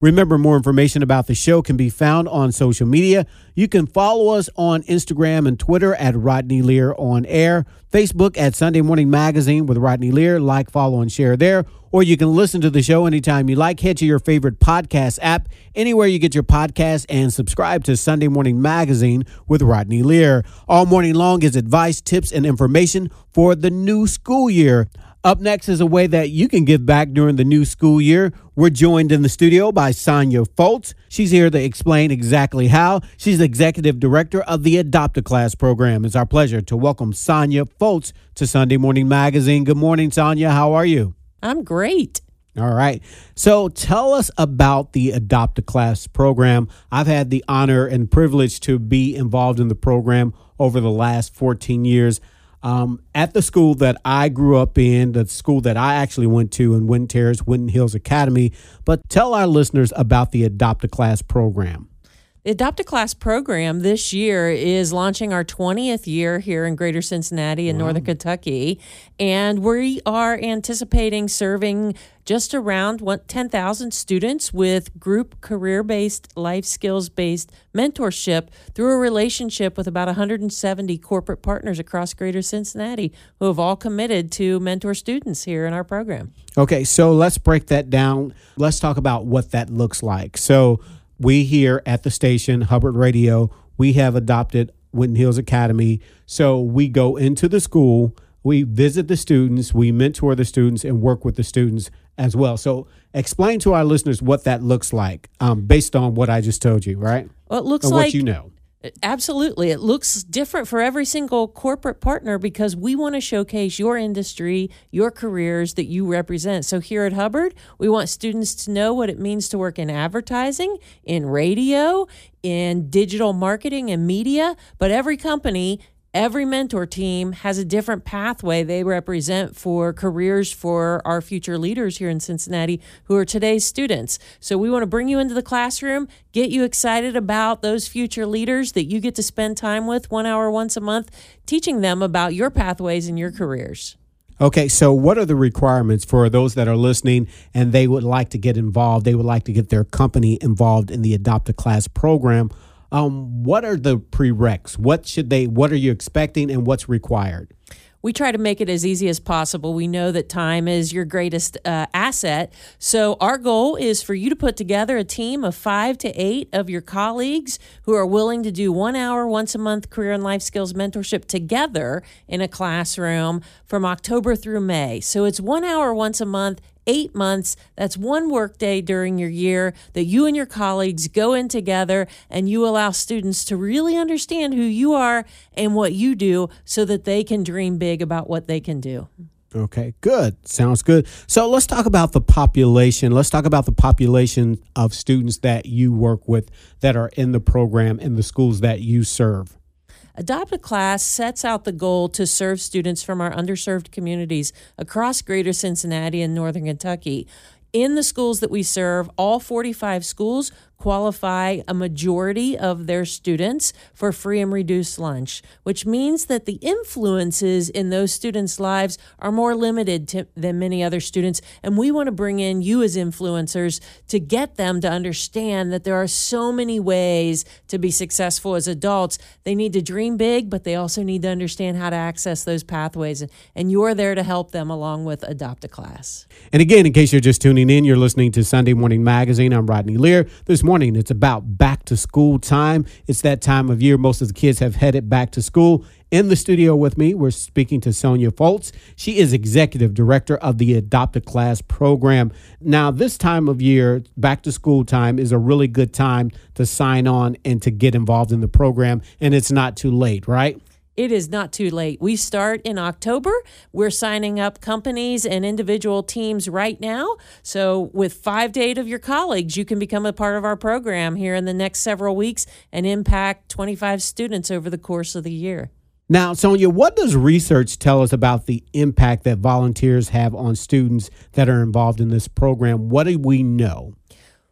Remember, more information about the show can be found on social media. You can follow us on Instagram and Twitter at Rodney Lear on air, Facebook at Sunday Morning Magazine with Rodney Lear. Like, follow, and share there. Or you can listen to the show anytime you like. Head to your favorite podcast app, anywhere you get your podcast, and subscribe to Sunday Morning Magazine with Rodney Lear. All morning long is advice, tips, and information for the new school year. Up next is a way that you can give back during the new school year. We're joined in the studio by Sonya Fultz. She's here to explain exactly how. She's the executive director of the Adopt a Class program. It's our pleasure to welcome Sonya Fultz to Sunday Morning Magazine. Good morning, Sonya. How are you? I'm great. All right. So tell us about the Adopt a Class program. I've had the honor and privilege to be involved in the program over the last 14 years um, at the school that I grew up in, the school that I actually went to in Winton Terrace, Winton Hills Academy. But tell our listeners about the Adopt a Class program. The Adopt a Class program this year is launching our 20th year here in Greater Cincinnati and wow. Northern Kentucky. And we are anticipating serving just around 10,000 students with group career based, life skills based mentorship through a relationship with about 170 corporate partners across Greater Cincinnati who have all committed to mentor students here in our program. Okay, so let's break that down. Let's talk about what that looks like. So, we here at the station, Hubbard Radio, we have adopted Winton Hills Academy. So we go into the school, we visit the students, we mentor the students, and work with the students as well. So explain to our listeners what that looks like um, based on what I just told you, right? Well, it looks or like what you know. Absolutely. It looks different for every single corporate partner because we want to showcase your industry, your careers that you represent. So here at Hubbard, we want students to know what it means to work in advertising, in radio, in digital marketing and media, but every company every mentor team has a different pathway they represent for careers for our future leaders here in Cincinnati who are today's students. So we want to bring you into the classroom, get you excited about those future leaders that you get to spend time with one hour once a month, teaching them about your pathways and your careers. Okay, so what are the requirements for those that are listening and they would like to get involved? They would like to get their company involved in the Adopt a Class program um, what are the prereqs? What should they? What are you expecting, and what's required? we try to make it as easy as possible. We know that time is your greatest uh, asset. So, our goal is for you to put together a team of five to eight of your colleagues who are willing to do one hour once a month career and life skills mentorship together in a classroom from October through May. So, it's one hour once a month eight months. That's one workday during your year that you and your colleagues go in together and you allow students to really understand who you are and what you do so that they can dream big about what they can do. Okay, good. Sounds good. So let's talk about the population. Let's talk about the population of students that you work with that are in the program in the schools that you serve. Adopt a Class sets out the goal to serve students from our underserved communities across greater Cincinnati and northern Kentucky. In the schools that we serve, all 45 schools qualify a majority of their students for free and reduced lunch, which means that the influences in those students' lives are more limited to, than many other students. And we want to bring in you as influencers to get them to understand that there are so many ways to be successful as adults. They need to dream big, but they also need to understand how to access those pathways. And you're there to help them along with Adopt a Class. And again, in case you're just tuning in, you're listening to Sunday Morning Magazine. I'm Rodney Lear. This morning. It's about back to school time. It's that time of year. Most of the kids have headed back to school. In the studio with me, we're speaking to Sonya Fultz. She is executive director of the Adopt a Class program. Now, this time of year, back to school time, is a really good time to sign on and to get involved in the program. And it's not too late, right? It is not too late. We start in October. We're signing up companies and individual teams right now. So, with five to eight of your colleagues, you can become a part of our program here in the next several weeks and impact 25 students over the course of the year. Now, Sonya, what does research tell us about the impact that volunteers have on students that are involved in this program? What do we know?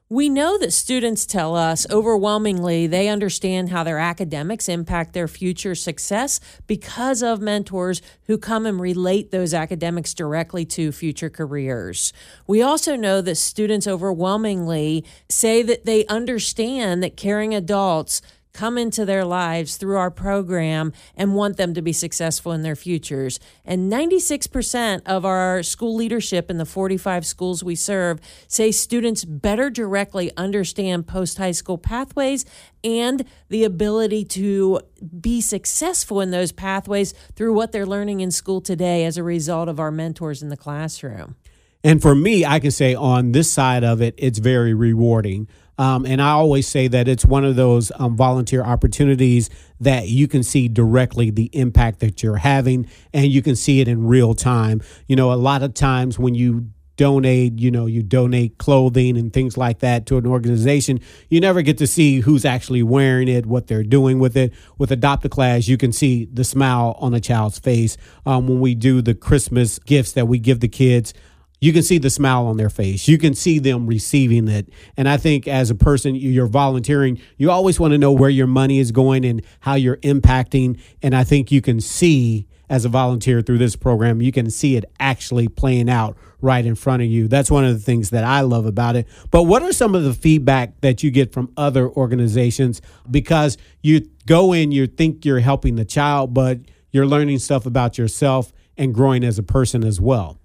We know that students tell us overwhelmingly they understand how their academics impact their future success because of mentors who come and relate those academics directly to future careers. We also know that students overwhelmingly say that they understand that caring adults come into their lives through our program and want them to be successful in their futures. And 96% of our school leadership in the 45 schools we serve say students better directly understand post high school pathways and the ability to be successful in those pathways through what they're learning in school today as a result of our mentors in the classroom. And for me, I can say on this side of it, it's very rewarding. Um, and I always say that it's one of those um, volunteer opportunities that you can see directly the impact that you're having and you can see it in real time. You know, a lot of times when you donate, you know, you donate clothing and things like that to an organization, you never get to see who's actually wearing it, what they're doing with it. With Adopt a Class, you can see the smile on a child's face. Um, when we do the Christmas gifts that we give the kids, you can see the smile on their face. You can see them receiving it. And I think as a person, you're volunteering, you always want to know where your money is going and how you're impacting. And I think you can see as a volunteer through this program, you can see it actually playing out right in front of you. That's one of the things that I love about it. But what are some of the feedback that you get from other organizations? Because you go in, you think you're helping the child, but you're learning stuff about yourself and growing as a person as well.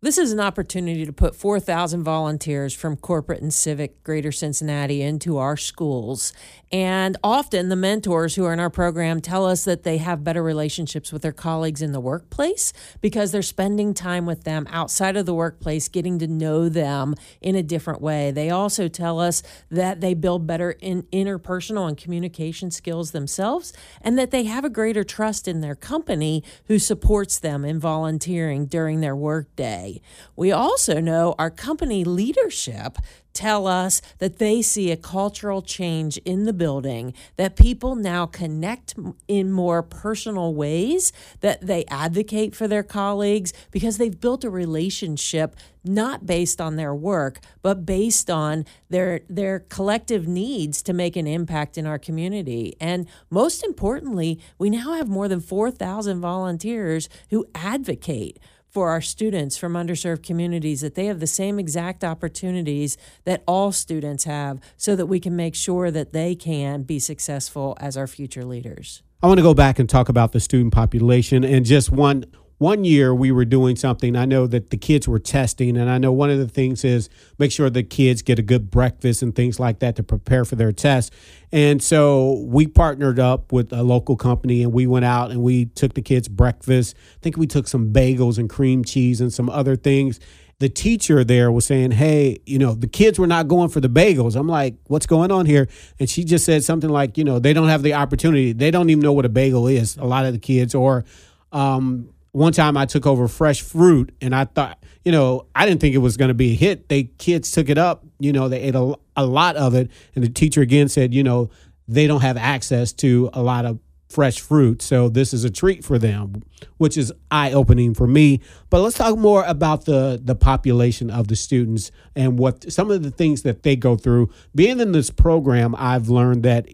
This is an opportunity to put 4,000 volunteers from corporate and civic Greater Cincinnati into our schools. And often the mentors who are in our program tell us that they have better relationships with their colleagues in the workplace because they're spending time with them outside of the workplace, getting to know them in a different way. They also tell us that they build better in interpersonal and communication skills themselves and that they have a greater trust in their company who supports them in volunteering during their workday. We also know our company leadership tell us that they see a cultural change in the building, that people now connect in more personal ways, that they advocate for their colleagues because they've built a relationship not based on their work, but based on their their collective needs to make an impact in our community. And most importantly, we now have more than 4,000 volunteers who advocate for our students from underserved communities that they have the same exact opportunities that all students have so that we can make sure that they can be successful as our future leaders. I want to go back and talk about the student population and just one one year we were doing something. I know that the kids were testing, and I know one of the things is make sure the kids get a good breakfast and things like that to prepare for their test. And so we partnered up with a local company and we went out and we took the kids breakfast. I think we took some bagels and cream cheese and some other things. The teacher there was saying, Hey, you know, the kids were not going for the bagels. I'm like, What's going on here? And she just said something like, You know, they don't have the opportunity. They don't even know what a bagel is, a lot of the kids, or, um, one time I took over fresh fruit and I thought, you know, I didn't think it was going to be a hit. They kids took it up, you know, they ate a, a lot of it. And the teacher again said, you know, they don't have access to a lot of fresh fruit. So this is a treat for them, which is eye opening for me. But let's talk more about the the population of the students and what some of the things that they go through. Being in this program, I've learned that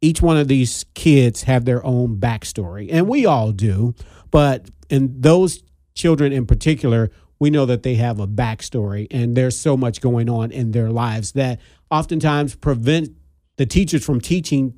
each one of these kids have their own backstory, and we all do. But in those children in particular, we know that they have a backstory and there's so much going on in their lives that oftentimes prevent the teachers from teaching.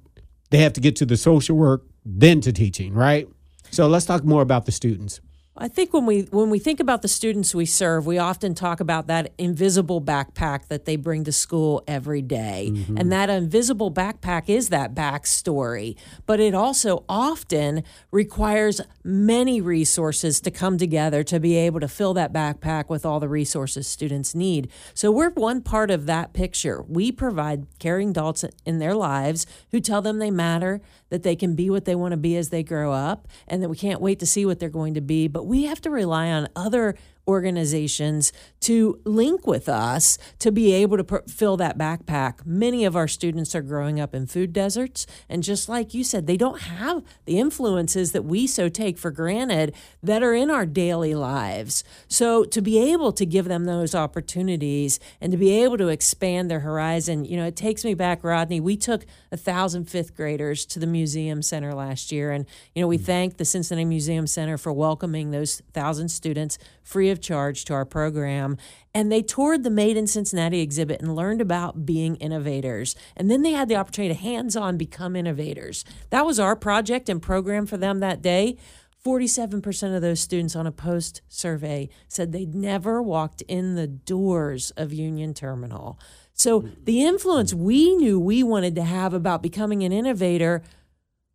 They have to get to the social work, then to teaching, right? So let's talk more about the students. I think when we when we think about the students we serve, we often talk about that invisible backpack that they bring to school every day. Mm-hmm. And that invisible backpack is that backstory. But it also often requires many resources to come together to be able to fill that backpack with all the resources students need. So we're one part of that picture. We provide caring adults in their lives who tell them they matter, that they can be what they want to be as they grow up, and that we can't wait to see what they're going to be. But we have to rely on other organizations to link with us to be able to pr- fill that backpack. Many of our students are growing up in food deserts, and just like you said, they don't have the influences that we so take for granted that are in our daily lives. So to be able to give them those opportunities and to be able to expand their horizon, you know, it takes me back, Rodney. We took a thousand fifth graders to the museum center last year, and you know, we mm. thank the Cincinnati Museum Center for welcoming those thousand students free of charge to our program. And they toured the Made in Cincinnati exhibit and learned about being innovators. And then they had the opportunity to hands on become innovators. That was our project and program for them that day. 47% of those students on a post survey said they'd never walked in the doors of Union Terminal. So the influence we knew we wanted to have about becoming an innovator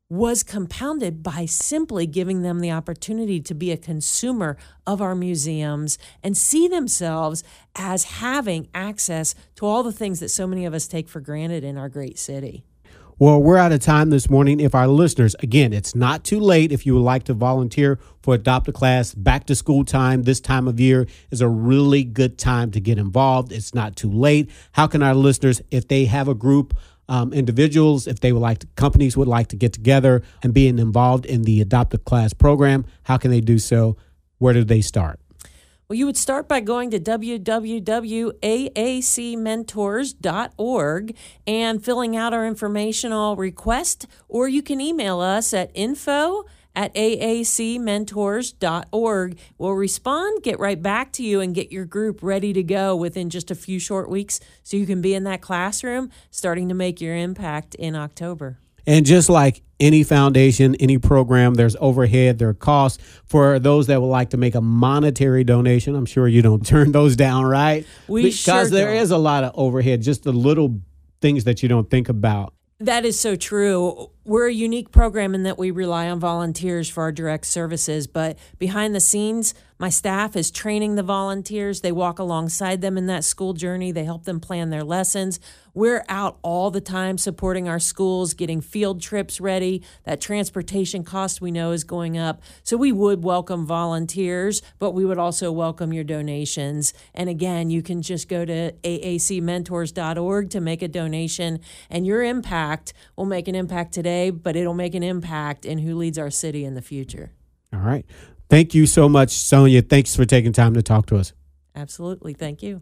was compounded by simply giving them the opportunity to be a consumer of our museums and see themselves as having access to all the things that so many of us take for granted in our great city. Well, we're out of time this morning. If our listeners, again, it's not too late if you would like to volunteer for Adopt a Class. Back to school time this time of year is a really good time to get involved. It's not too late. How can our listeners, if they have a group, um, individuals, if they would like to, companies would like to get together and being involved in the Adopt a Class program, how can they do so? Where do they start? Well, you would start by going to www.aacmentors.org and filling out our informational request, or you can email us at info at aacmentors.org. We'll respond, get right back to you, and get your group ready to go within just a few short weeks so you can be in that classroom starting to make your impact in October. And just like any foundation, any program, there's overhead, there are costs. For those that would like to make a monetary donation, I'm sure you don't turn those down, right? We because sure there don't. is a lot of overhead, just the little things that you don't think about. That is so true. We're a unique program in that we rely on volunteers for our direct services, but behind the scenes, my staff is training the volunteers. They walk alongside them in that school journey, they help them plan their lessons. We're out all the time supporting our schools, getting field trips ready. That transportation cost we know is going up. So we would welcome volunteers, but we would also welcome your donations. And again, you can just go to aacmentors.org to make a donation, and your impact will make an impact today, but it'll make an impact in who leads our city in the future. All right. Thank you so much, Sonya. Thanks for taking time to talk to us. Absolutely. Thank you.